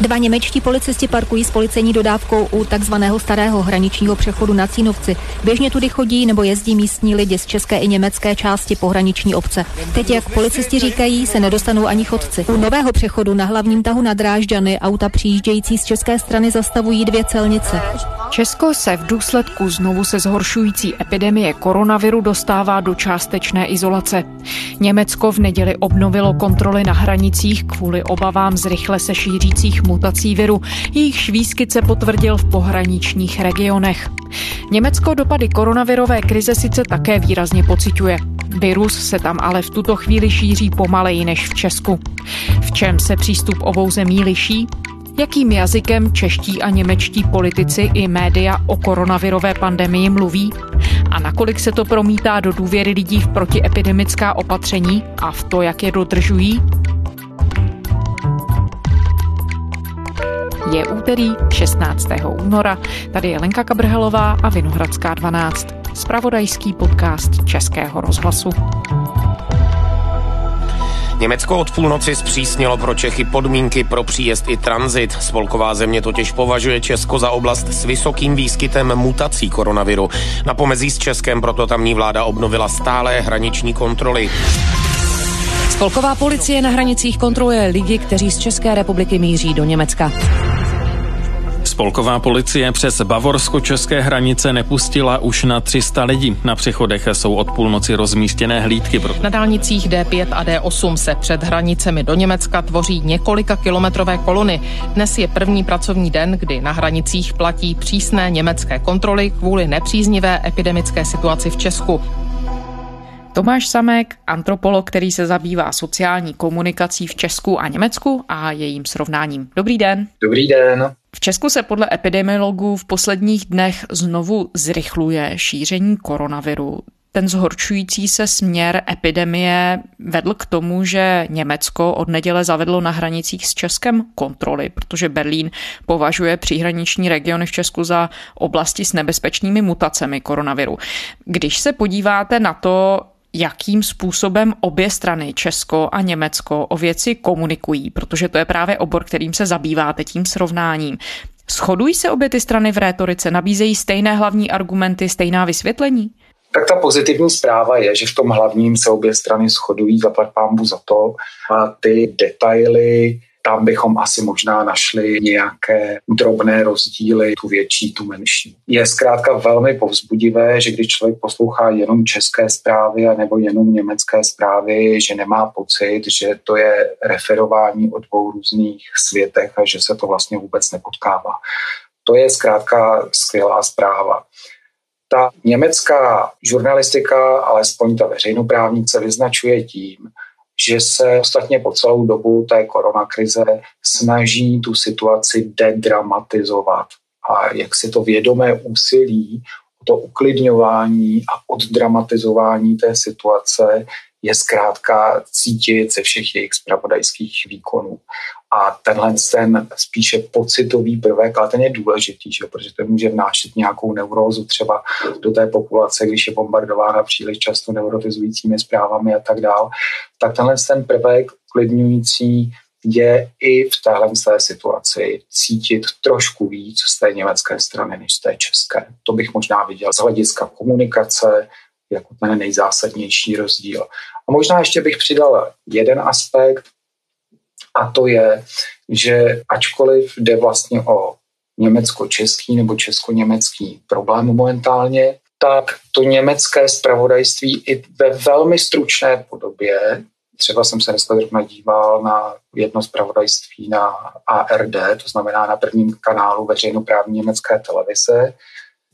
Dva němečtí policisti parkují s policejní dodávkou u takzvaného starého hraničního přechodu na Cínovci. Běžně tudy chodí nebo jezdí místní lidi z české i německé části pohraniční obce. Teď, jak policisti říkají, se nedostanou ani chodci. U nového přechodu na hlavním tahu na Drážďany auta přijíždějící z české strany zastavují dvě celnice. Česko se v důsledku znovu se zhoršující epidemie koronaviru dostává do částečné izolace. Německo v neděli obnovilo kontroly na hranicích kvůli obavám z rychle se šířících mutací viru. Jejich výskyt se potvrdil v pohraničních regionech. Německo dopady koronavirové krize sice také výrazně pociťuje. Virus se tam ale v tuto chvíli šíří pomaleji než v Česku. V čem se přístup obou zemí liší? Jakým jazykem čeští a němečtí politici i média o koronavirové pandemii mluví? A nakolik se to promítá do důvěry lidí v protiepidemická opatření a v to, jak je dodržují? Je úterý 16. února. Tady je Lenka Kabrhelová a Vinohradská 12. Spravodajský podcast Českého rozhlasu. Německo od půlnoci zpřísnilo pro Čechy podmínky pro příjezd i tranzit. Spolková země totiž považuje Česko za oblast s vysokým výskytem mutací koronaviru. Na pomezí s Českem proto tamní vláda obnovila stálé hraniční kontroly. Spolková policie na hranicích kontroluje lidi, kteří z České republiky míří do Německa. Spolková policie přes bavorsko-české hranice nepustila už na 300 lidí. Na přechodech jsou od půlnoci rozmístěné hlídky. Na dálnicích D5 a D8 se před hranicemi do Německa tvoří několika kilometrové kolony. Dnes je první pracovní den, kdy na hranicích platí přísné německé kontroly kvůli nepříznivé epidemické situaci v Česku. Tomáš Samek, antropolog, který se zabývá sociální komunikací v Česku a Německu a jejím srovnáním. Dobrý den. Dobrý den. V Česku se podle epidemiologů v posledních dnech znovu zrychluje šíření koronaviru. Ten zhorčující se směr epidemie vedl k tomu, že Německo od neděle zavedlo na hranicích s Českem kontroly, protože Berlín považuje příhraniční regiony v Česku za oblasti s nebezpečnými mutacemi koronaviru. Když se podíváte na to, jakým způsobem obě strany, Česko a Německo, o věci komunikují, protože to je právě obor, kterým se zabýváte tím srovnáním. Shodují se obě ty strany v rétorice, nabízejí stejné hlavní argumenty, stejná vysvětlení? Tak ta pozitivní zpráva je, že v tom hlavním se obě strany shodují, zaplať pámbu za to. A ty detaily tam bychom asi možná našli nějaké drobné rozdíly, tu větší, tu menší. Je zkrátka velmi povzbudivé, že když člověk poslouchá jenom české zprávy nebo jenom německé zprávy, že nemá pocit, že to je referování o dvou různých světech a že se to vlastně vůbec nepotkává. To je zkrátka skvělá zpráva. Ta německá žurnalistika, alespoň ta veřejnoprávnice, vyznačuje tím, že se ostatně po celou dobu té koronakrize snaží tu situaci dedramatizovat. A jak si to vědomé úsilí o to uklidňování a oddramatizování té situace je zkrátka cítit ze všech jejich spravodajských výkonů. A tenhle ten spíše pocitový prvek, ale ten je důležitý, že? protože to může vnášet nějakou neurózu třeba do té populace, když je bombardována příliš často neurotizujícími zprávami a tak dál. Tak tenhle ten prvek klidňující je i v téhle té situaci cítit trošku víc z té německé strany než z té české. To bych možná viděl z hlediska komunikace jako ten nejzásadnější rozdíl. A možná ještě bych přidal jeden aspekt, a to je, že ačkoliv jde vlastně o německo-český nebo česko-německý problém momentálně, tak to německé spravodajství i ve velmi stručné podobě, třeba jsem se dneska zrovna díval na jedno spravodajství na ARD, to znamená na prvním kanálu veřejnoprávní německé televize,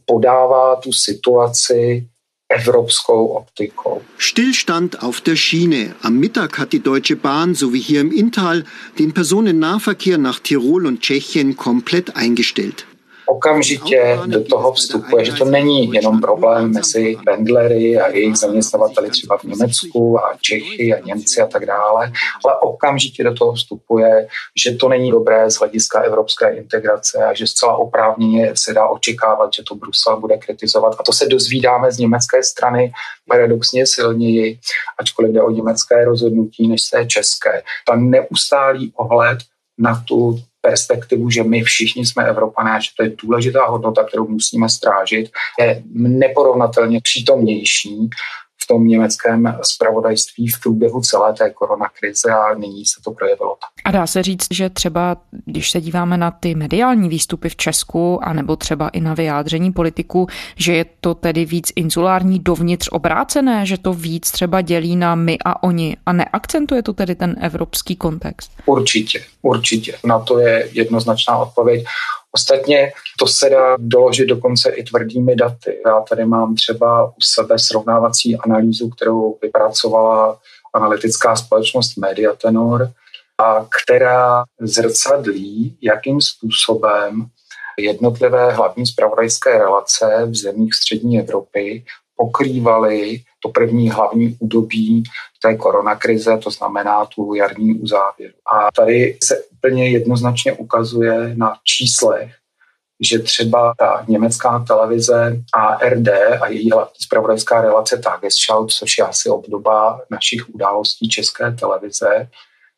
podává tu situaci evropskou Optikou. Stillstand auf der Schiene. Am Mittag hat die Deutsche Bahn, so wie hier im Inntal, den Personennahverkehr nach Tirol und Tschechien komplett eingestellt. Okamžitě do toho vstupuje, že to není jenom problém mezi pendlery a jejich zaměstnavateli třeba v Německu a Čechy a Němci a tak dále, ale okamžitě do toho vstupuje, že to není dobré z hlediska evropské integrace a že zcela oprávněně se dá očekávat, že to Brusel bude kritizovat. A to se dozvídáme z německé strany paradoxně silněji, ačkoliv jde o německé rozhodnutí, než se české. Ta neustálý ohled na tu perspektivu, že my všichni jsme Evropané, že to je důležitá hodnota, kterou musíme strážit, je neporovnatelně přítomnější tom německém spravodajství v průběhu celé té koronakrize a nyní se to projevilo tak. A dá se říct, že třeba, když se díváme na ty mediální výstupy v Česku, anebo třeba i na vyjádření politiků, že je to tedy víc insulární dovnitř obrácené, že to víc třeba dělí na my a oni a neakcentuje to tedy ten evropský kontext? Určitě, určitě. Na to je jednoznačná odpověď. Ostatně to se dá doložit dokonce i tvrdými daty. Já tady mám třeba u sebe srovnávací analýzu, kterou vypracovala analytická společnost Mediatenor, a která zrcadlí, jakým způsobem jednotlivé hlavní zpravodajské relace v zemích střední Evropy pokrývaly to první hlavní údobí té koronakrize, to znamená tu jarní uzávěru. A tady se úplně jednoznačně ukazuje na číslech, že třeba ta německá televize ARD a její zpravodajská relace Tagesschau, což je asi obdoba našich událostí české televize,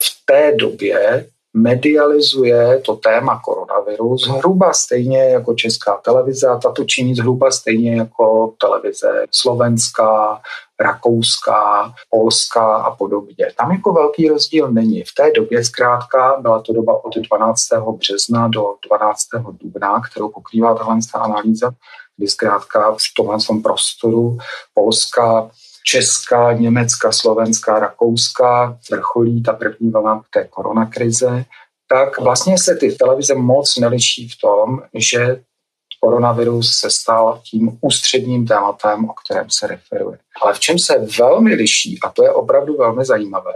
v té době medializuje to téma koronaviru zhruba stejně jako česká televize a tato činí zhruba stejně jako televize slovenská, rakouská, polská a podobně. Tam jako velký rozdíl není. V té době zkrátka byla to doba od 12. března do 12. dubna, kterou pokrývá tahle analýza, kdy zkrátka v tomhle prostoru Polska Česká, Německa, Slovenská, Rakouská, vrcholí ta první vlna té koronakrize, tak vlastně se ty televize moc neliší v tom, že koronavirus se stal tím ústředním tématem, o kterém se referuje. Ale v čem se velmi liší, a to je opravdu velmi zajímavé,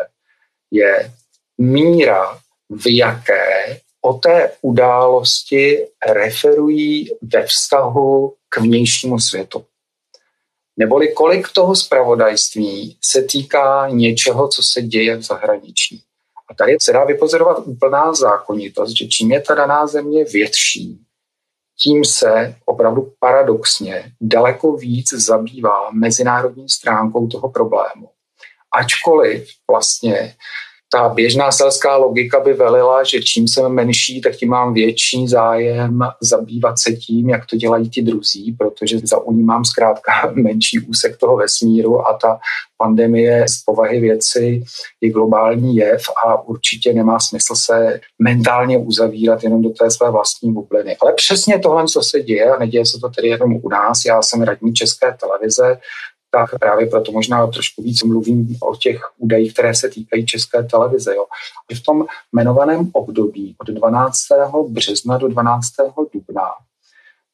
je míra, v jaké o té události referují ve vztahu k vnějšímu světu. Neboli kolik toho zpravodajství se týká něčeho, co se děje v zahraničí. A tady se dá vypozorovat úplná zákonitost, že čím je ta daná země větší, tím se opravdu paradoxně daleko víc zabývá mezinárodní stránkou toho problému. Ačkoliv vlastně ta běžná selská logika by velila, že čím jsem menší, tak tím mám větší zájem zabývat se tím, jak to dělají ti druzí, protože zaujímám zkrátka menší úsek toho vesmíru a ta pandemie z povahy věci je globální jev a určitě nemá smysl se mentálně uzavírat jenom do té své vlastní bubliny. Ale přesně tohle, co se děje, a neděje se to tedy jenom u nás, já jsem radní České televize, tak právě proto možná trošku víc mluvím o těch údajích, které se týkají české televize. Jo. V tom jmenovaném období od 12. března do 12. dubna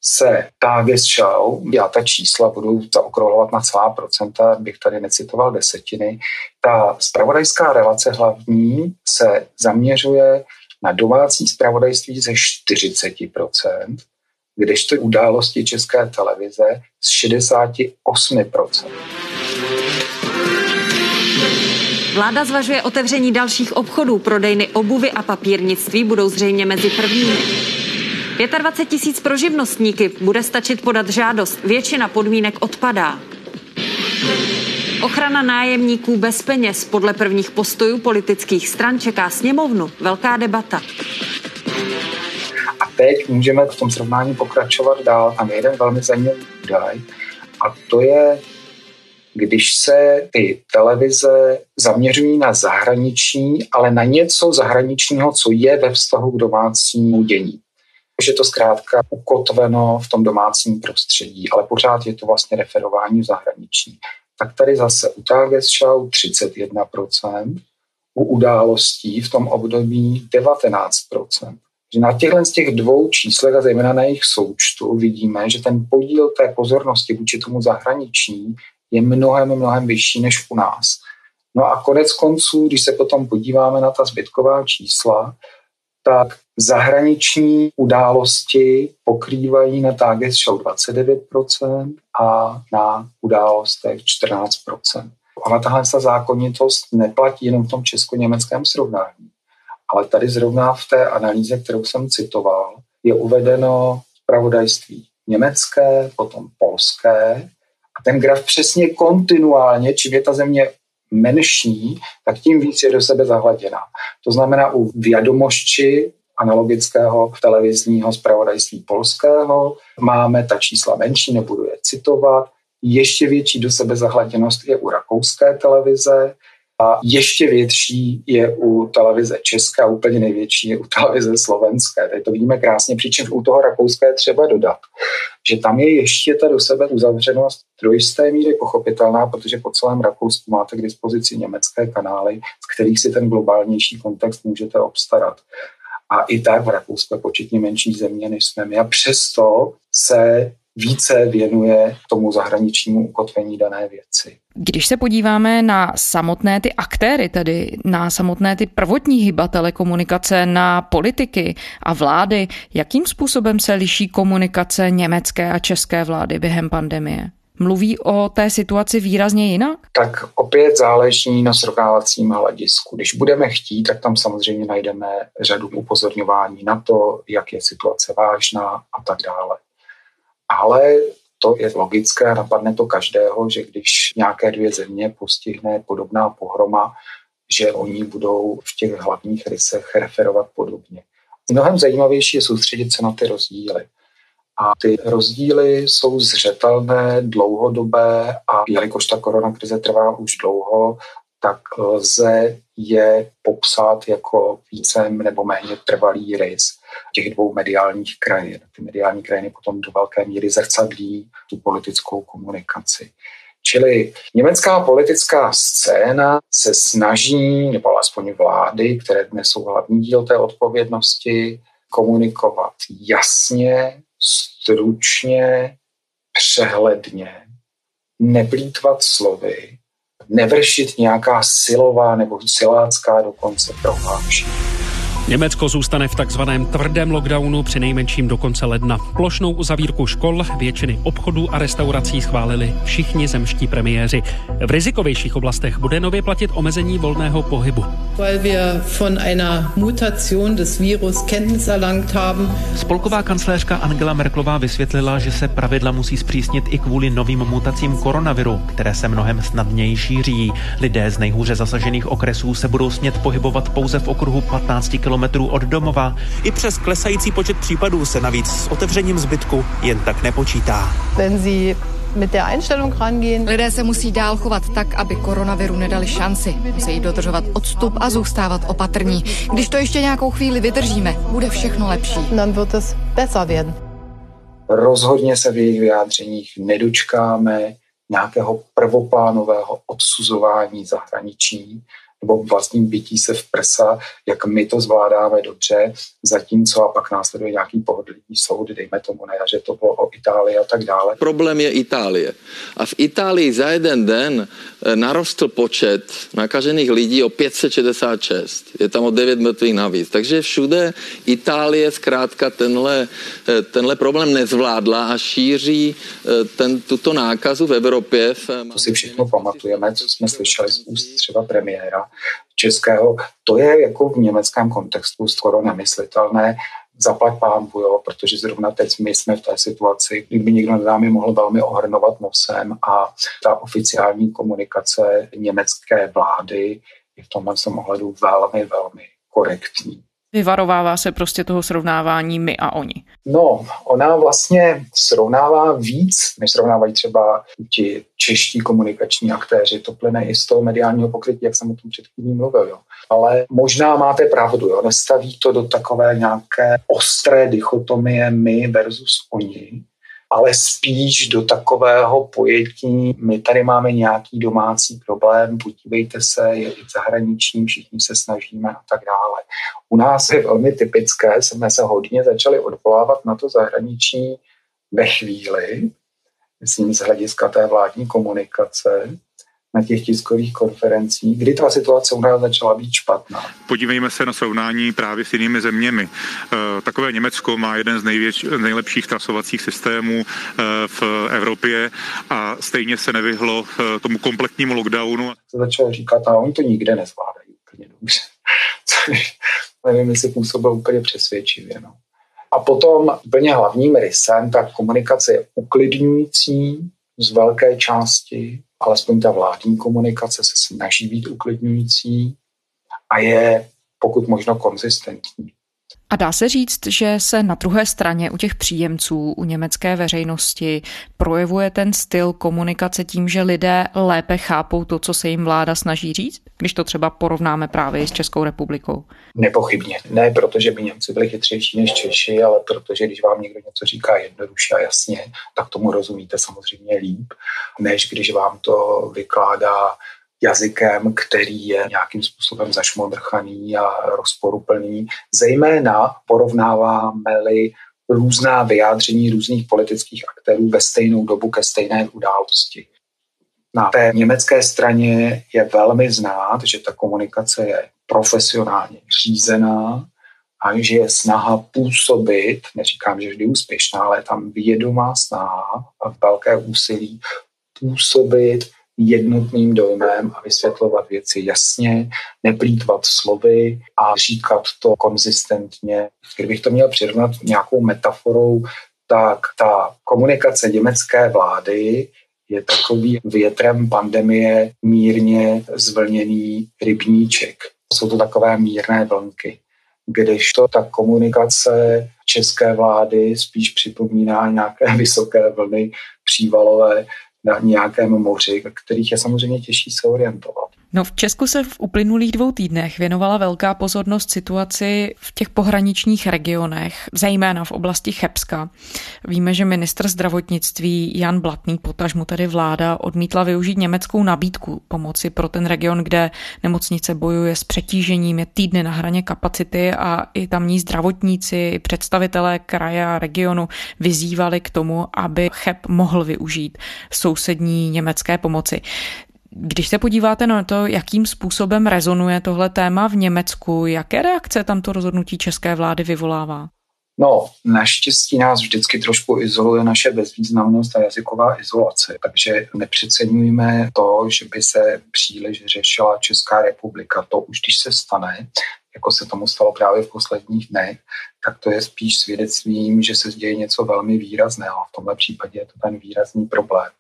se Tagesschau, já ta čísla budu zaokrouhlovat na celá procenta, bych tady necitoval desetiny, ta spravodajská relace hlavní se zaměřuje na domácí spravodajství ze 40%, kdežto události České televize z 68%. Vláda zvažuje otevření dalších obchodů. Prodejny obuvy a papírnictví budou zřejmě mezi prvními. 25 tisíc pro živnostníky bude stačit podat žádost. Většina podmínek odpadá. Ochrana nájemníků bez peněz podle prvních postojů politických stran čeká sněmovnu. Velká debata teď můžeme v tom srovnání pokračovat dál. Tam je jeden velmi zajímavý údaj a to je, když se ty televize zaměřují na zahraniční, ale na něco zahraničního, co je ve vztahu k domácímu dění. Je to zkrátka ukotveno v tom domácím prostředí, ale pořád je to vlastně referování v zahraničí. Tak tady zase u Tagesschau 31%, u událostí v tom období 19% že na těchto z těch dvou číslech a zejména na jejich součtu vidíme, že ten podíl té pozornosti vůči tomu zahraničí je mnohem, mnohem vyšší než u nás. No a konec konců, když se potom podíváme na ta zbytková čísla, tak zahraniční události pokrývají na Target Show 29% a na událostech 14%. Ale tahle zákonitost neplatí jenom v tom česko-německém srovnání. Ale tady zrovna v té analýze, kterou jsem citoval, je uvedeno pravodajství německé, potom polské. A ten graf přesně kontinuálně, čím je ta země menší, tak tím víc je do sebe zahladěná. To znamená u vědomošči analogického televizního zpravodajství polského máme ta čísla menší, nebudu je citovat. Ještě větší do sebe zahladěnost je u rakouské televize, a ještě větší je u televize Česka, úplně největší je u televize slovenské. Tady to vidíme krásně, přičemž u toho rakouské třeba dodat, že tam je ještě ta do sebe uzavřenost do jisté míry pochopitelná, protože po celém Rakousku máte k dispozici německé kanály, z kterých si ten globálnější kontext můžete obstarat. A i tak v Rakousku je početně menší země, než jsme my. A přesto se více věnuje tomu zahraničnímu ukotvení dané věci. Když se podíváme na samotné ty aktéry, tedy na samotné ty prvotní hybatele komunikace, na politiky a vlády, jakým způsobem se liší komunikace německé a české vlády během pandemie? Mluví o té situaci výrazně jinak? Tak opět záleží na srovnávacím hledisku. Když budeme chtít, tak tam samozřejmě najdeme řadu upozorňování na to, jak je situace vážná a tak dále. Ale to je logické, napadne to každého, že když nějaké dvě země postihne podobná pohroma, že oni budou v těch hlavních rysech referovat podobně. Mnohem zajímavější je soustředit se na ty rozdíly. A ty rozdíly jsou zřetelné, dlouhodobé a jelikož ta koronakrize trvá už dlouho, tak lze je popsat jako více nebo méně trvalý rys těch dvou mediálních krajin. Ty mediální krajiny potom do velké míry zrcadlí tu politickou komunikaci. Čili německá politická scéna se snaží, nebo alespoň vlády, které dnes jsou hlavní díl té odpovědnosti, komunikovat jasně, stručně, přehledně, neplýtvat slovy, nevršit nějaká silová nebo silácká dokonce prohlášení. Německo zůstane v takzvaném tvrdém lockdownu při nejmenším do konce ledna. Plošnou uzavírku škol, většiny obchodů a restaurací schválili všichni zemští premiéři. V rizikovějších oblastech bude nově platit omezení volného pohybu. Spolková kancléřka Angela Merklová vysvětlila, že se pravidla musí zpřísnit i kvůli novým mutacím koronaviru, které se mnohem snadněji šíří. Lidé z nejhůře zasažených okresů se budou smět pohybovat pouze v okruhu 15 km kilometrů od domova. I přes klesající počet případů se navíc s otevřením zbytku jen tak nepočítá. Lidé se musí dál chovat tak, aby koronaviru nedali šanci. Musí dodržovat odstup a zůstávat opatrní. Když to ještě nějakou chvíli vydržíme, bude všechno lepší. Rozhodně se v jejich vyjádřeních nedočkáme nějakého prvoplánového odsuzování zahraničí, nebo vlastním bytí se v prsa, jak my to zvládáme dobře, zatímco a pak následuje nějaký pohodlný soud, dejme tomu na jaře, to bylo o Itálii a tak dále. Problém je Itálie. A v Itálii za jeden den eh, narostl počet nakažených lidí o 566. Je tam o 9 mrtvých navíc. Takže všude Itálie zkrátka tenhle, eh, tenhle problém nezvládla a šíří eh, ten, tuto nákazu v Evropě. To si všechno pamatujeme, co jsme slyšeli z úst třeba premiéra, českého, to je jako v německém kontextu skoro nemyslitelné. Zaplať pámbu, jo, protože zrovna teď my jsme v té situaci, kdyby někdo nad námi mohl velmi ohrnovat nosem a ta oficiální komunikace německé vlády je v tomhle ohledu velmi, velmi korektní. Vyvarovává se prostě toho srovnávání my a oni. No, ona vlastně srovnává víc, než srovnávají třeba ti čeští komunikační aktéři. To plyne i z toho mediálního pokrytí, jak jsem o tom před chvílí mluvil. Jo. Ale možná máte pravdu, jo. nestaví to do takové nějaké ostré dichotomie my versus oni, ale spíš do takového pojetí, my tady máme nějaký domácí problém, podívejte se, je i zahraniční, všichni se snažíme a tak dále. U nás je velmi typické, jsme se hodně začali odvolávat na to zahraničí ve chvíli, myslím z hlediska té vládní komunikace, na těch tiskových konferencích, kdy ta situace u nás začala být špatná. Podívejme se na srovnání právě s jinými zeměmi. Eh, takové Německo má jeden z největš, nejlepších trasovacích systémů eh, v Evropě a stejně se nevyhlo eh, tomu kompletnímu lockdownu. To začal říkat, a oni to nikde nezvládají úplně dobře. Což nevím, jestli působil úplně přesvědčivě. No. A potom úplně hlavním rysem ta komunikace je uklidňující z velké části, alespoň ta vládní komunikace se snaží být uklidňující a je pokud možno konzistentní. A dá se říct, že se na druhé straně u těch příjemců, u německé veřejnosti projevuje ten styl komunikace tím, že lidé lépe chápou to, co se jim vláda snaží říct, když to třeba porovnáme právě s Českou republikou? Nepochybně. Ne protože by Němci byli chytřejší než Češi, ale protože když vám někdo něco říká jednoduše a jasně, tak tomu rozumíte samozřejmě líp, než když vám to vykládá jazykem, který je nějakým způsobem zašmodrchaný a rozporuplný. Zejména porovnáváme-li různá vyjádření různých politických aktérů ve stejnou dobu ke stejné události. Na té německé straně je velmi znát, že ta komunikace je profesionálně řízená a že je snaha působit, neříkám, že vždy úspěšná, ale je tam vědomá snaha a velké úsilí působit jednotným dojmem a vysvětlovat věci jasně, neplýtvat slovy a říkat to konzistentně. Kdybych to měl přirovnat nějakou metaforou, tak ta komunikace německé vlády je takový větrem pandemie mírně zvlněný rybníček. Jsou to takové mírné vlnky. Když to ta komunikace české vlády spíš připomíná nějaké vysoké vlny přívalové, na nějakém moři, kterých je samozřejmě těžší se orientovat. No v Česku se v uplynulých dvou týdnech věnovala velká pozornost situaci v těch pohraničních regionech, zejména v oblasti Chebska. Víme, že ministr zdravotnictví Jan Blatný, potažmu tedy vláda, odmítla využít německou nabídku pomoci pro ten region, kde nemocnice bojuje s přetížením, je týdny na hraně kapacity a i tamní zdravotníci, i představitelé kraje a regionu vyzývali k tomu, aby Cheb mohl využít sousední německé pomoci. Když se podíváte na to, jakým způsobem rezonuje tohle téma v Německu, jaké reakce tam to rozhodnutí české vlády vyvolává? No, naštěstí nás vždycky trošku izoluje naše bezvýznamnost a jazyková izolace, takže nepřeceňujeme to, že by se příliš řešila Česká republika. To už když se stane, jako se tomu stalo právě v posledních dnech, tak to je spíš svědectvím, že se děje něco velmi výrazného. V tomhle případě je to ten výrazný problém.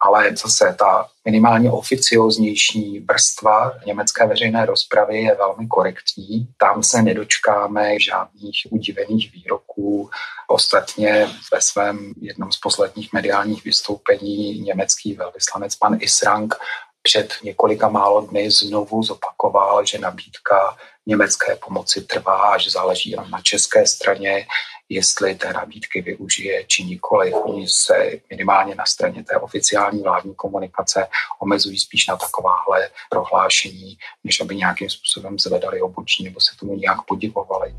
Ale zase ta minimálně oficioznější vrstva německé veřejné rozpravy je velmi korektní. Tam se nedočkáme žádných udivených výroků. Ostatně ve svém jednom z posledních mediálních vystoupení německý velvyslanec pan Israng před několika málo dny znovu zopakoval, že nabídka německé pomoci trvá že záleží na české straně, jestli té nabídky využije či nikoli. Oni se minimálně na straně té oficiální vládní komunikace omezují spíš na takováhle prohlášení, než aby nějakým způsobem zvedali obočí nebo se tomu nějak podivovali.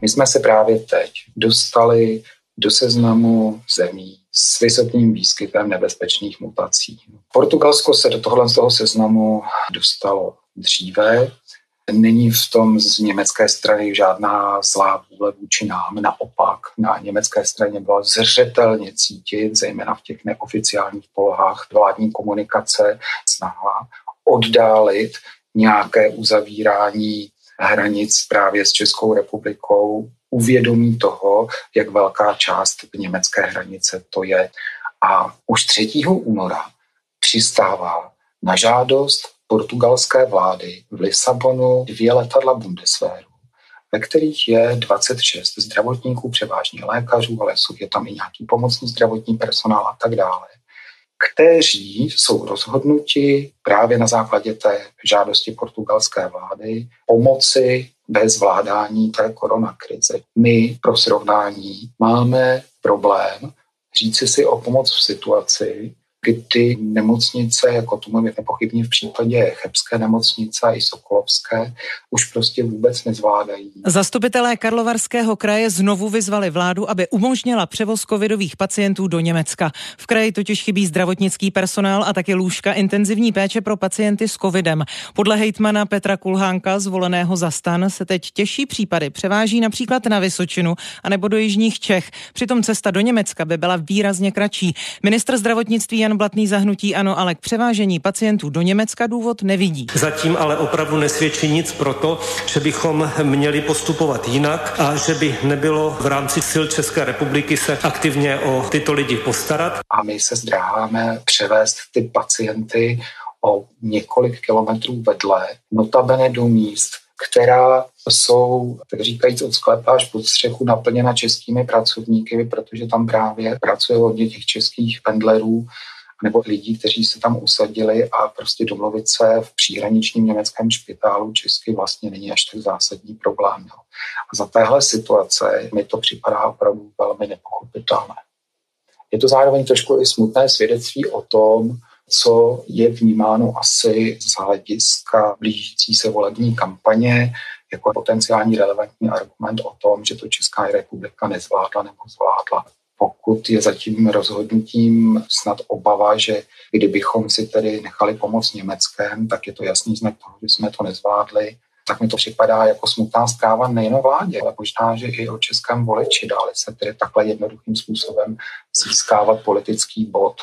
My jsme se právě teď dostali do seznamu zemí s vysokým výskytem nebezpečných mutací. Portugalsko se do tohohle z toho seznamu dostalo dříve. Není v tom z německé strany žádná zlá vůle vůči nám. Naopak, na německé straně byla zřetelně cítit, zejména v těch neoficiálních polohách vládní komunikace, snaha oddálit nějaké uzavírání hranic právě s Českou republikou uvědomí toho, jak velká část německé hranice to je. A už 3. února přistává na žádost portugalské vlády v Lisabonu dvě letadla Bundeswehru, ve kterých je 26 zdravotníků, převážně lékařů, ale je tam i nějaký pomocný zdravotní personál a tak dále, kteří jsou rozhodnuti právě na základě té žádosti portugalské vlády pomoci ve zvládání té koronakrize. My pro srovnání máme problém říci si o pomoc v situaci, kdy nemocnice, jako tomu je nepochybně v případě Chebské nemocnice i Sokolovské, už prostě vůbec nezvládají. Zastupitelé Karlovarského kraje znovu vyzvali vládu, aby umožnila převoz covidových pacientů do Německa. V kraji totiž chybí zdravotnický personál a taky lůžka intenzivní péče pro pacienty s covidem. Podle hejtmana Petra Kulhánka, zvoleného za stan, se teď těžší případy převáží například na Vysočinu anebo do Jižních Čech. Přitom cesta do Německa by byla výrazně kratší. Ministr zdravotnictví Jan Blatný zahnutí ano, ale k převážení pacientů do Německa důvod nevidí. Zatím ale opravdu nesvědčí nic pro to, že bychom měli postupovat jinak a že by nebylo v rámci sil České republiky se aktivně o tyto lidi postarat. A my se zdráháme převést ty pacienty o několik kilometrů vedle, notabene do míst, která jsou, tak říkajíc, od sklepa až pod střechu naplněna českými pracovníky, protože tam právě pracuje hodně těch českých pendlerů nebo lidí, kteří se tam usadili a prostě domluvit se v příhraničním německém špitálu česky vlastně není až tak zásadní problém. No. A za téhle situace mi to připadá opravdu velmi nepochopitelné. Je to zároveň trošku i smutné svědectví o tom, co je vnímáno asi z hlediska blížící se volební kampaně jako potenciální relevantní argument o tom, že to Česká republika nezvládla nebo zvládla. Pokud je zatím rozhodnutím snad obava, že kdybychom si tedy nechali pomoct Německem, tak je to jasný znak toho, že jsme to nezvládli, tak mi to připadá jako smutná zpráva nejen vládě, ale možná, že i o českém voliči. Dále se tedy takhle jednoduchým způsobem získávat politický bod.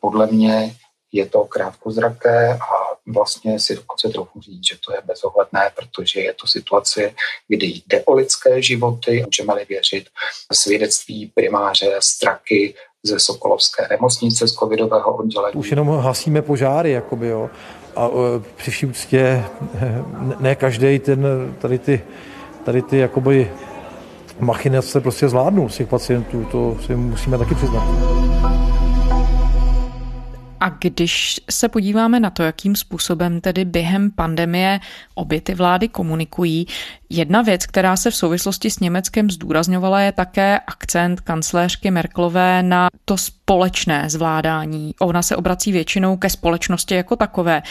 Podle mě je to krátkozraké a vlastně si dokonce trochu říct, že to je bezohledné, protože je to situace, kdy jde o lidské životy, můžeme-li věřit svědectví primáře Straky ze Sokolovské nemocnice z covidového oddělení. Už jenom hasíme požáry, jakoby, jo. A e, při vší úctě ne, každý ten, tady ty, tady ty jakoby machinace prostě zvládnou z těch pacientů, to si musíme taky přiznat. A když se podíváme na to, jakým způsobem tedy během pandemie obě ty vlády komunikují, jedna věc, která se v souvislosti s Německem zdůrazňovala, je také akcent kancléřky Merklové na to společné zvládání. Ona se obrací většinou ke společnosti jako takové.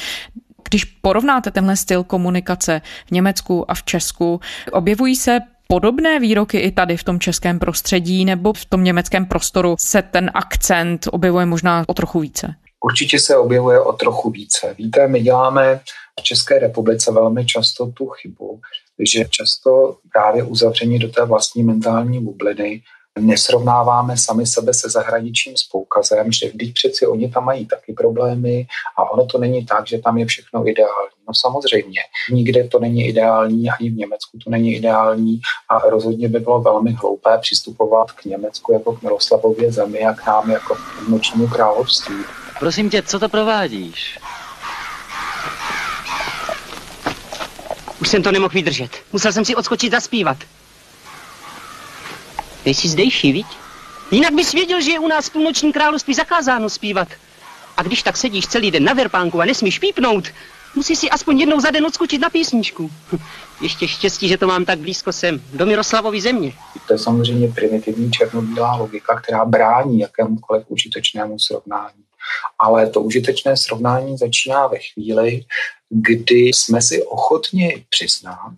Když porovnáte tenhle styl komunikace v Německu a v Česku, objevují se podobné výroky i tady v tom českém prostředí nebo v tom německém prostoru se ten akcent objevuje možná o trochu více? Určitě se objevuje o trochu více. Víte, my děláme v České republice velmi často tu chybu, že často právě uzavření do té vlastní mentální bubliny nesrovnáváme sami sebe se zahraničím s poukazem, že když přeci oni tam mají taky problémy a ono to není tak, že tam je všechno ideální. No samozřejmě, nikde to není ideální, ani v Německu to není ideální a rozhodně by bylo velmi hloupé přistupovat k Německu jako k Miloslavově zemi a k nám jako k nočnímu království. Prosím tě, co to provádíš? Už jsem to nemohl vydržet. Musel jsem si odskočit zaspívat. Ty jsi zdejší, viď? Jinak bys věděl, že je u nás v půlnočním království zakázáno zpívat. A když tak sedíš celý den na verpánku a nesmíš pípnout, musíš si aspoň jednou za den odskočit na písničku. Ještě štěstí, že to mám tak blízko sem, do Miroslavovy země. To je samozřejmě primitivní černobílá logika, která brání jakémukoliv užitečnému srovnání ale to užitečné srovnání začíná ve chvíli, kdy jsme si ochotni přiznat,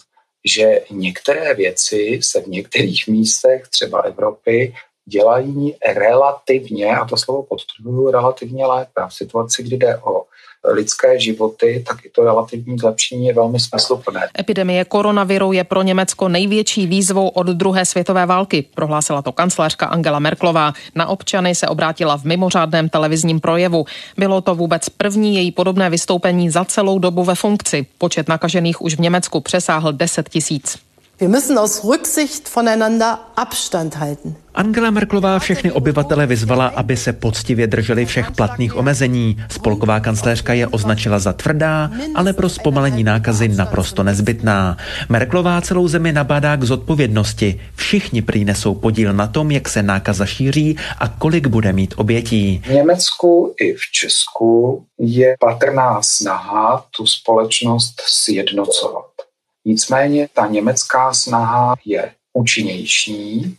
že některé věci se v některých místech třeba Evropy dělají relativně, a to slovo podtrhuju, relativně lépe. V situaci, kdy jde o lidské životy, tak i to relativní zlepšení je velmi smysluplné. Epidemie koronaviru je pro Německo největší výzvou od druhé světové války, prohlásila to kancelářka Angela Merklová. Na občany se obrátila v mimořádném televizním projevu. Bylo to vůbec první její podobné vystoupení za celou dobu ve funkci. Počet nakažených už v Německu přesáhl 10 tisíc. Wir müssen aus Rücksicht voneinander Abstand halten. Angela Merklová všechny obyvatele vyzvala, aby se poctivě drželi všech platných omezení. Spolková kancléřka je označila za tvrdá, ale pro zpomalení nákazy naprosto nezbytná. Merklová celou zemi nabádá k zodpovědnosti. Všichni prý nesou podíl na tom, jak se nákaza šíří a kolik bude mít obětí. V Německu i v Česku je patrná snaha tu společnost sjednocovat. Nicméně ta německá snaha je účinnější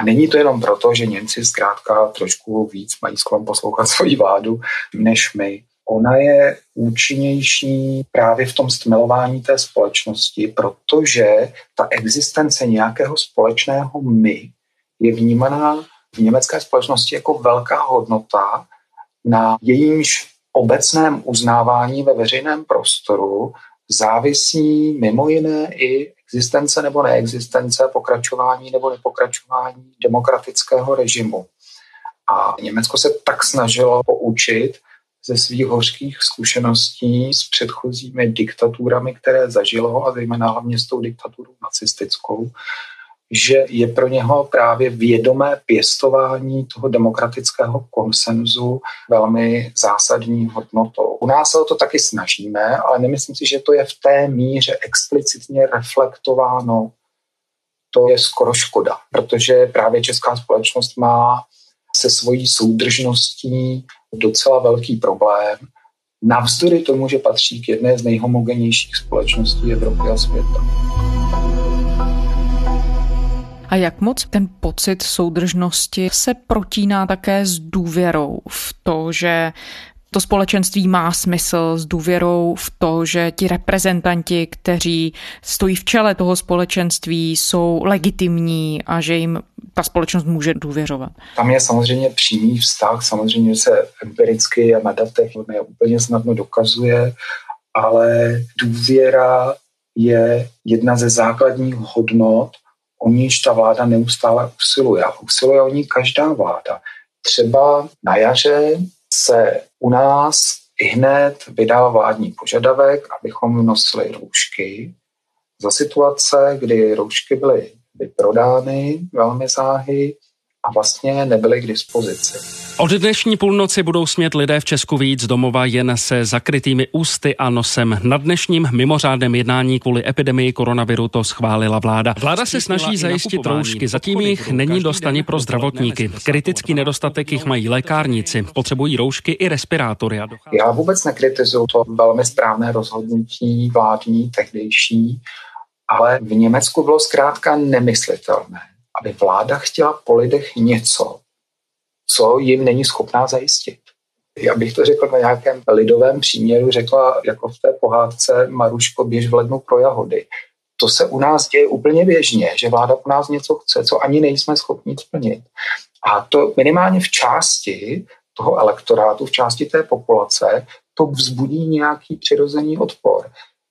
A není to jenom proto, že Němci zkrátka trošku víc mají sklon poslouchat svoji vládu než my. Ona je účinnější právě v tom stmelování té společnosti, protože ta existence nějakého společného my je vnímaná v německé společnosti jako velká hodnota, na jejímž obecném uznávání ve veřejném prostoru závisí mimo jiné i existence nebo neexistence, pokračování nebo nepokračování demokratického režimu. A Německo se tak snažilo poučit ze svých hořkých zkušeností s předchozími diktaturami, které zažilo, a zejména hlavně s tou diktaturou nacistickou, že je pro něho právě vědomé pěstování toho demokratického konsenzu velmi zásadní hodnotou. U nás se o to taky snažíme, ale nemyslím si, že to je v té míře explicitně reflektováno. To je skoro škoda, protože právě česká společnost má se svojí soudržností docela velký problém. Navzdory tomu, že patří k jedné z nejhomogenějších společností Evropy a světa. A jak moc ten pocit soudržnosti se protíná také s důvěrou v to, že to společenství má smysl s důvěrou v to, že ti reprezentanti, kteří stojí v čele toho společenství, jsou legitimní a že jim ta společnost může důvěřovat. Tam je samozřejmě přímý vztah, samozřejmě se empiricky a na datech úplně snadno dokazuje, ale důvěra je jedna ze základních hodnot, o níž ta vláda neustále usiluje. A usiluje o ní každá vláda. Třeba na jaře se u nás hned vydal vládní požadavek, abychom nosili roušky. Za situace, kdy roušky byly vyprodány velmi záhy, a vlastně nebyly k dispozici. Od dnešní půlnoci budou smět lidé v Česku víc domova jen se zakrytými ústy a nosem. Na dnešním mimořádném jednání kvůli epidemii koronaviru to schválila vláda. Vláda se snaží zajistit roušky, zatím jich není dost ani pro zdravotníky. Kritický nedostatek jich mají lékárníci, potřebují roušky i respirátory. Já vůbec nekritizuju to velmi správné rozhodnutí vládní tehdejší, ale v Německu bylo zkrátka nemyslitelné, aby vláda chtěla po lidech něco, co jim není schopná zajistit. Já bych to řekl na nějakém lidovém příměru, řekla jako v té pohádce Maruško, běž v lednu pro jahody. To se u nás děje úplně běžně, že vláda po nás něco chce, co ani nejsme schopni splnit. A to minimálně v části toho elektorátu, v části té populace, to vzbudí nějaký přirozený odpor.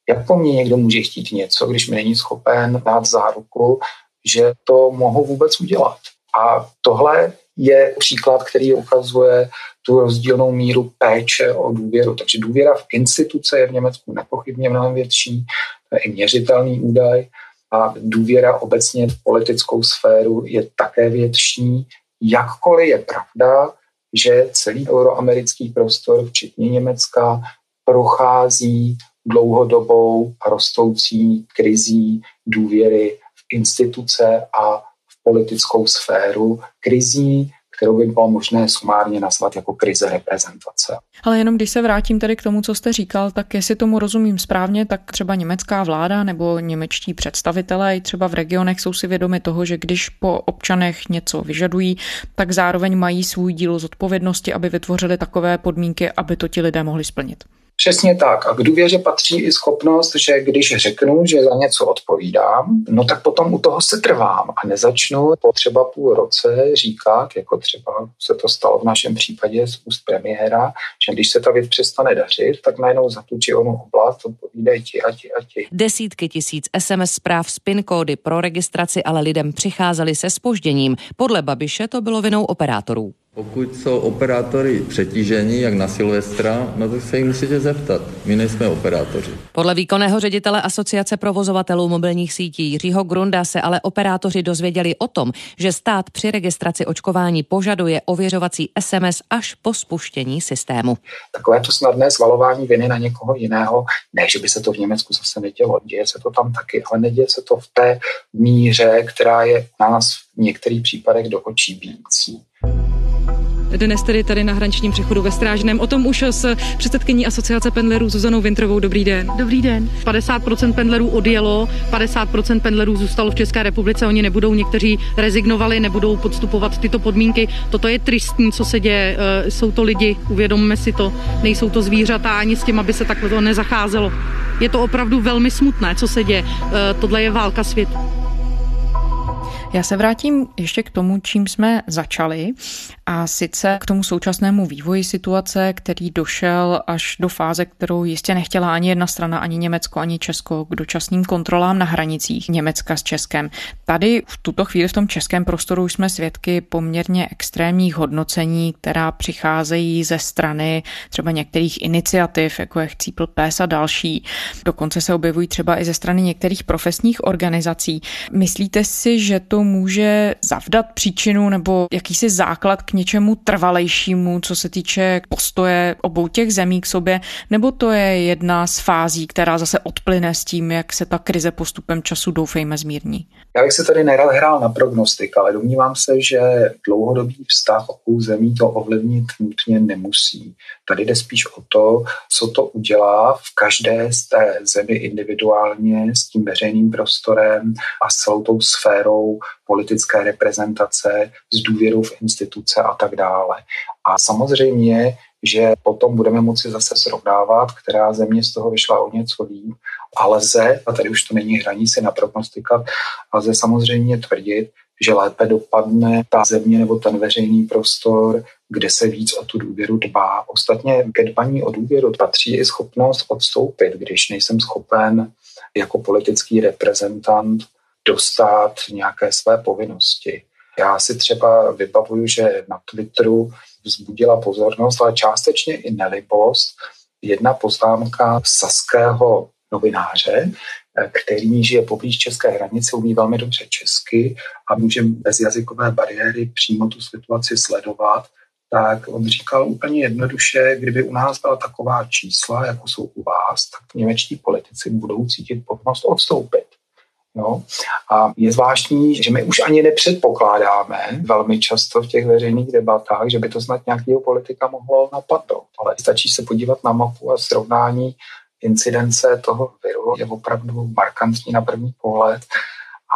Jak po mně někdo může chtít něco, když mi není schopen dát záruku, že to mohou vůbec udělat. A tohle je příklad, který ukazuje tu rozdílnou míru péče o důvěru. Takže důvěra v instituce je v Německu nepochybně mnohem větší, to je i měřitelný údaj, a důvěra obecně v politickou sféru je také větší, jakkoliv je pravda, že celý euroamerický prostor, včetně Německa, prochází dlouhodobou rostoucí krizí důvěry instituce a v politickou sféru krizí, kterou by bylo možné sumárně nazvat jako krize reprezentace. Ale jenom když se vrátím tedy k tomu, co jste říkal, tak jestli tomu rozumím správně, tak třeba německá vláda nebo němečtí představitelé i třeba v regionech jsou si vědomi toho, že když po občanech něco vyžadují, tak zároveň mají svůj díl zodpovědnosti, aby vytvořili takové podmínky, aby to ti lidé mohli splnit. Přesně tak. A k důvěře patří i schopnost, že když řeknu, že za něco odpovídám, no tak potom u toho se trvám a nezačnu po třeba půl roce říkat, jako třeba se to stalo v našem případě z úst premiéra, že když se ta věc přestane dařit, tak najednou za tu či onu oblast odpovídají ti a ti a ti. Desítky tisíc SMS zpráv z PIN kódy pro registraci ale lidem přicházely se spožděním. Podle Babiše to bylo vinou operátorů. Pokud jsou operátory přetížení, jak na Silvestra, no tak se jich musíte zeptat. My nejsme operátoři. Podle výkonného ředitele Asociace provozovatelů mobilních sítí Jiřího Grunda se ale operátoři dozvěděli o tom, že stát při registraci očkování požaduje ověřovací SMS až po spuštění systému. Takové to snadné zvalování viny na někoho jiného, ne, že by se to v Německu zase nedělo, děje se to tam taky, ale neděje se to v té míře, která je nás v některých případech do očí bíjící. Dnes tedy tady na hraničním přechodu ve Strážném. O tom už s předsedkyní asociace pendlerů Zuzanou Vintrovou. Dobrý den. Dobrý den. 50% pendlerů odjelo, 50% pendlerů zůstalo v České republice. Oni nebudou, někteří rezignovali, nebudou podstupovat tyto podmínky. Toto je tristní, co se děje. Eh, jsou to lidi, uvědomme si to. Nejsou to zvířata ani s tím, aby se takhle to nezacházelo. Je to opravdu velmi smutné, co se děje. Eh, tohle je válka světu. Já se vrátím ještě k tomu, čím jsme začali, a sice k tomu současnému vývoji situace, který došel až do fáze, kterou jistě nechtěla ani jedna strana, ani Německo, ani Česko k dočasným kontrolám na hranicích Německa s Českem. Tady v tuto chvíli v tom českém prostoru jsme svědky poměrně extrémních hodnocení, která přicházejí ze strany třeba některých iniciativ, jako je Chcípl PES a další. Dokonce se objevují třeba i ze strany některých profesních organizací. Myslíte si, že to může zavdat příčinu nebo jakýsi základ k něčemu trvalejšímu, co se týče postoje obou těch zemí k sobě, nebo to je jedna z fází, která zase odplyne s tím, jak se ta krize postupem času doufejme zmírní? Já bych se tady nerad hrál na prognostik, ale domnívám se, že dlouhodobý vztah obou zemí to ovlivnit nutně nemusí. Tady jde spíš o to, co to udělá v každé z té zemi individuálně s tím veřejným prostorem a s celou tou sférou politické reprezentace, s důvěrou v instituce a tak dále. A samozřejmě, že potom budeme moci zase srovnávat, která země z toho vyšla o něco líp a lze, a tady už to není hraní si na prognostikat, lze samozřejmě tvrdit, že lépe dopadne ta země nebo ten veřejný prostor, kde se víc o tu důvěru dbá. Ostatně ke dbaní o důvěru patří i schopnost odstoupit, když nejsem schopen jako politický reprezentant dostat nějaké své povinnosti. Já si třeba vybavuju, že na Twitteru vzbudila pozornost, ale částečně i nelibost jedna poznámka saského novináře, který žije poblíž české hranice, umí velmi dobře česky a může bez jazykové bariéry přímo tu situaci sledovat, tak on říkal úplně jednoduše, kdyby u nás byla taková čísla, jako jsou u vás, tak němečtí politici budou cítit povinnost odstoupit. No. A je zvláštní, že my už ani nepředpokládáme velmi často v těch veřejných debatách, že by to snad nějakého politika mohlo napadnout. Ale stačí se podívat na mapu a srovnání incidence toho viru je opravdu markantní na první pohled.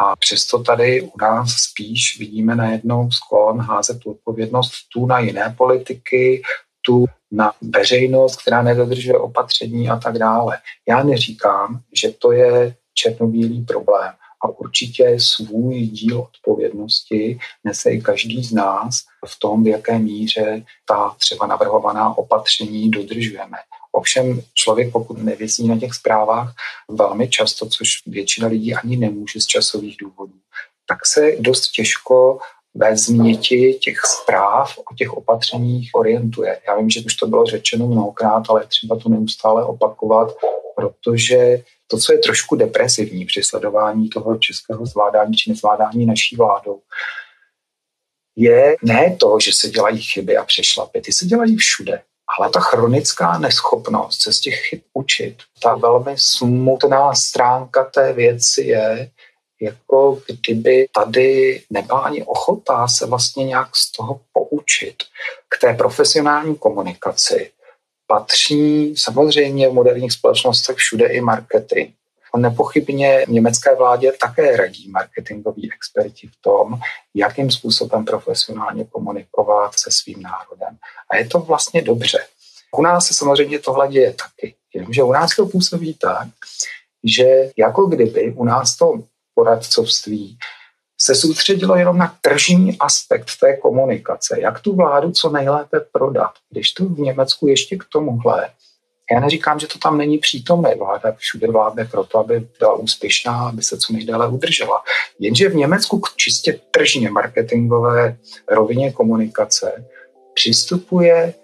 A přesto tady u nás spíš vidíme najednou sklon házet tu odpovědnost tu na jiné politiky, tu na veřejnost, která nedodržuje opatření a tak dále. Já neříkám, že to je černobílý problém. A určitě svůj díl odpovědnosti nese i každý z nás v tom, v jaké míře ta třeba navrhovaná opatření dodržujeme. Ovšem člověk, pokud nevěsí na těch zprávách velmi často, což většina lidí ani nemůže z časových důvodů, tak se dost těžko ve změti těch zpráv o těch opatřeních orientuje. Já vím, že už to bylo řečeno mnohokrát, ale třeba to neustále opakovat, protože to, co je trošku depresivní při sledování toho českého zvládání či nezvládání naší vládou, je ne to, že se dělají chyby a přešlapy, ty se dělají všude. Ale ta chronická neschopnost se z těch chyb učit, ta velmi smutná stránka té věci je, jako kdyby tady nebyla ani ochota se vlastně nějak z toho poučit. K té profesionální komunikaci patří samozřejmě v moderních společnostech všude i marketing. Nepochybně německé vládě také radí marketingoví experti v tom, jakým způsobem profesionálně komunikovat se svým národem. A je to vlastně dobře. U nás se samozřejmě tohle děje taky. Jenomže u nás to působí tak, že jako kdyby u nás to poradcovství se soustředilo jenom na tržní aspekt té komunikace, jak tu vládu co nejlépe prodat. Když to v Německu ještě k tomuhle, já neříkám, že to tam není přítomné, vláda všude vládne proto, aby byla úspěšná, aby se co nejdéle udržela. Jenže v Německu k čistě tržně marketingové rovině komunikace přistupuje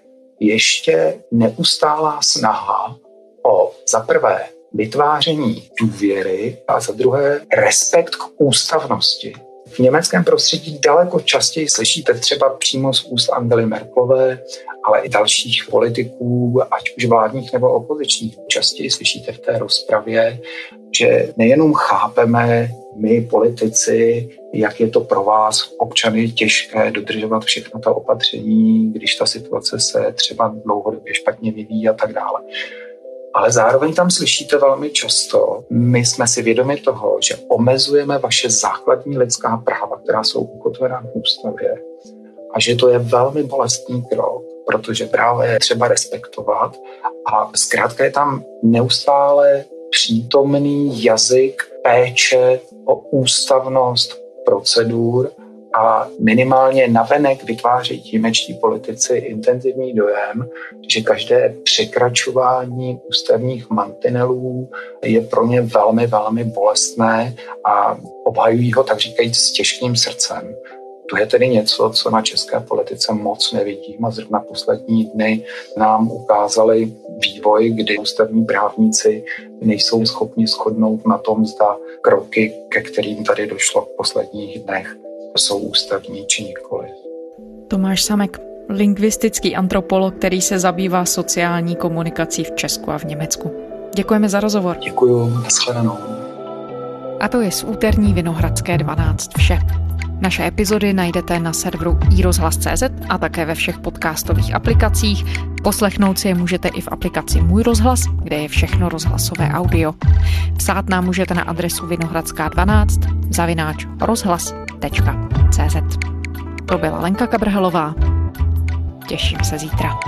ještě neustálá snaha o za prvé vytváření důvěry a za druhé respekt k ústavnosti. V německém prostředí daleko častěji slyšíte třeba přímo z úst Angely Merklové, ale i dalších politiků, ať už vládních nebo opozičních. Častěji slyšíte v té rozpravě, že nejenom chápeme my politici, jak je to pro vás občany těžké dodržovat všechno ta opatření, když ta situace se třeba dlouhodobě špatně vyvíjí a tak dále. Ale zároveň tam slyšíte velmi často, my jsme si vědomi toho, že omezujeme vaše základní lidská práva, která jsou ukotvená v ústavě a že to je velmi bolestný krok, protože práva je třeba respektovat a zkrátka je tam neustále přítomný jazyk péče o ústavnost procedur a minimálně navenek vytvářejí tímečtí politici intenzivní dojem, že každé překračování ústavních mantinelů je pro ně velmi, velmi bolestné a obhajují ho, tak říkajíc, s těžkým srdcem. To je tedy něco, co na české politice moc nevidím a zrovna poslední dny nám ukázali vývoj, kdy ústavní právníci nejsou schopni shodnout na tom, zda kroky, ke kterým tady došlo v posledních dnech, jsou ústavní či nikoli. Tomáš Samek, lingvistický antropolog, který se zabývá sociální komunikací v Česku a v Německu. Děkujeme za rozhovor. Děkuji, nashledanou. A to je z úterní Vinohradské 12 vše. Naše epizody najdete na serveru iRozhlas.cz a také ve všech podcastových aplikacích. Poslechnout si je můžete i v aplikaci Můj rozhlas, kde je všechno rozhlasové audio. Psát nám můžete na adresu vinohradská12 zavináč rozhlas.cz To byla Lenka Kabrhelová. Těším se zítra.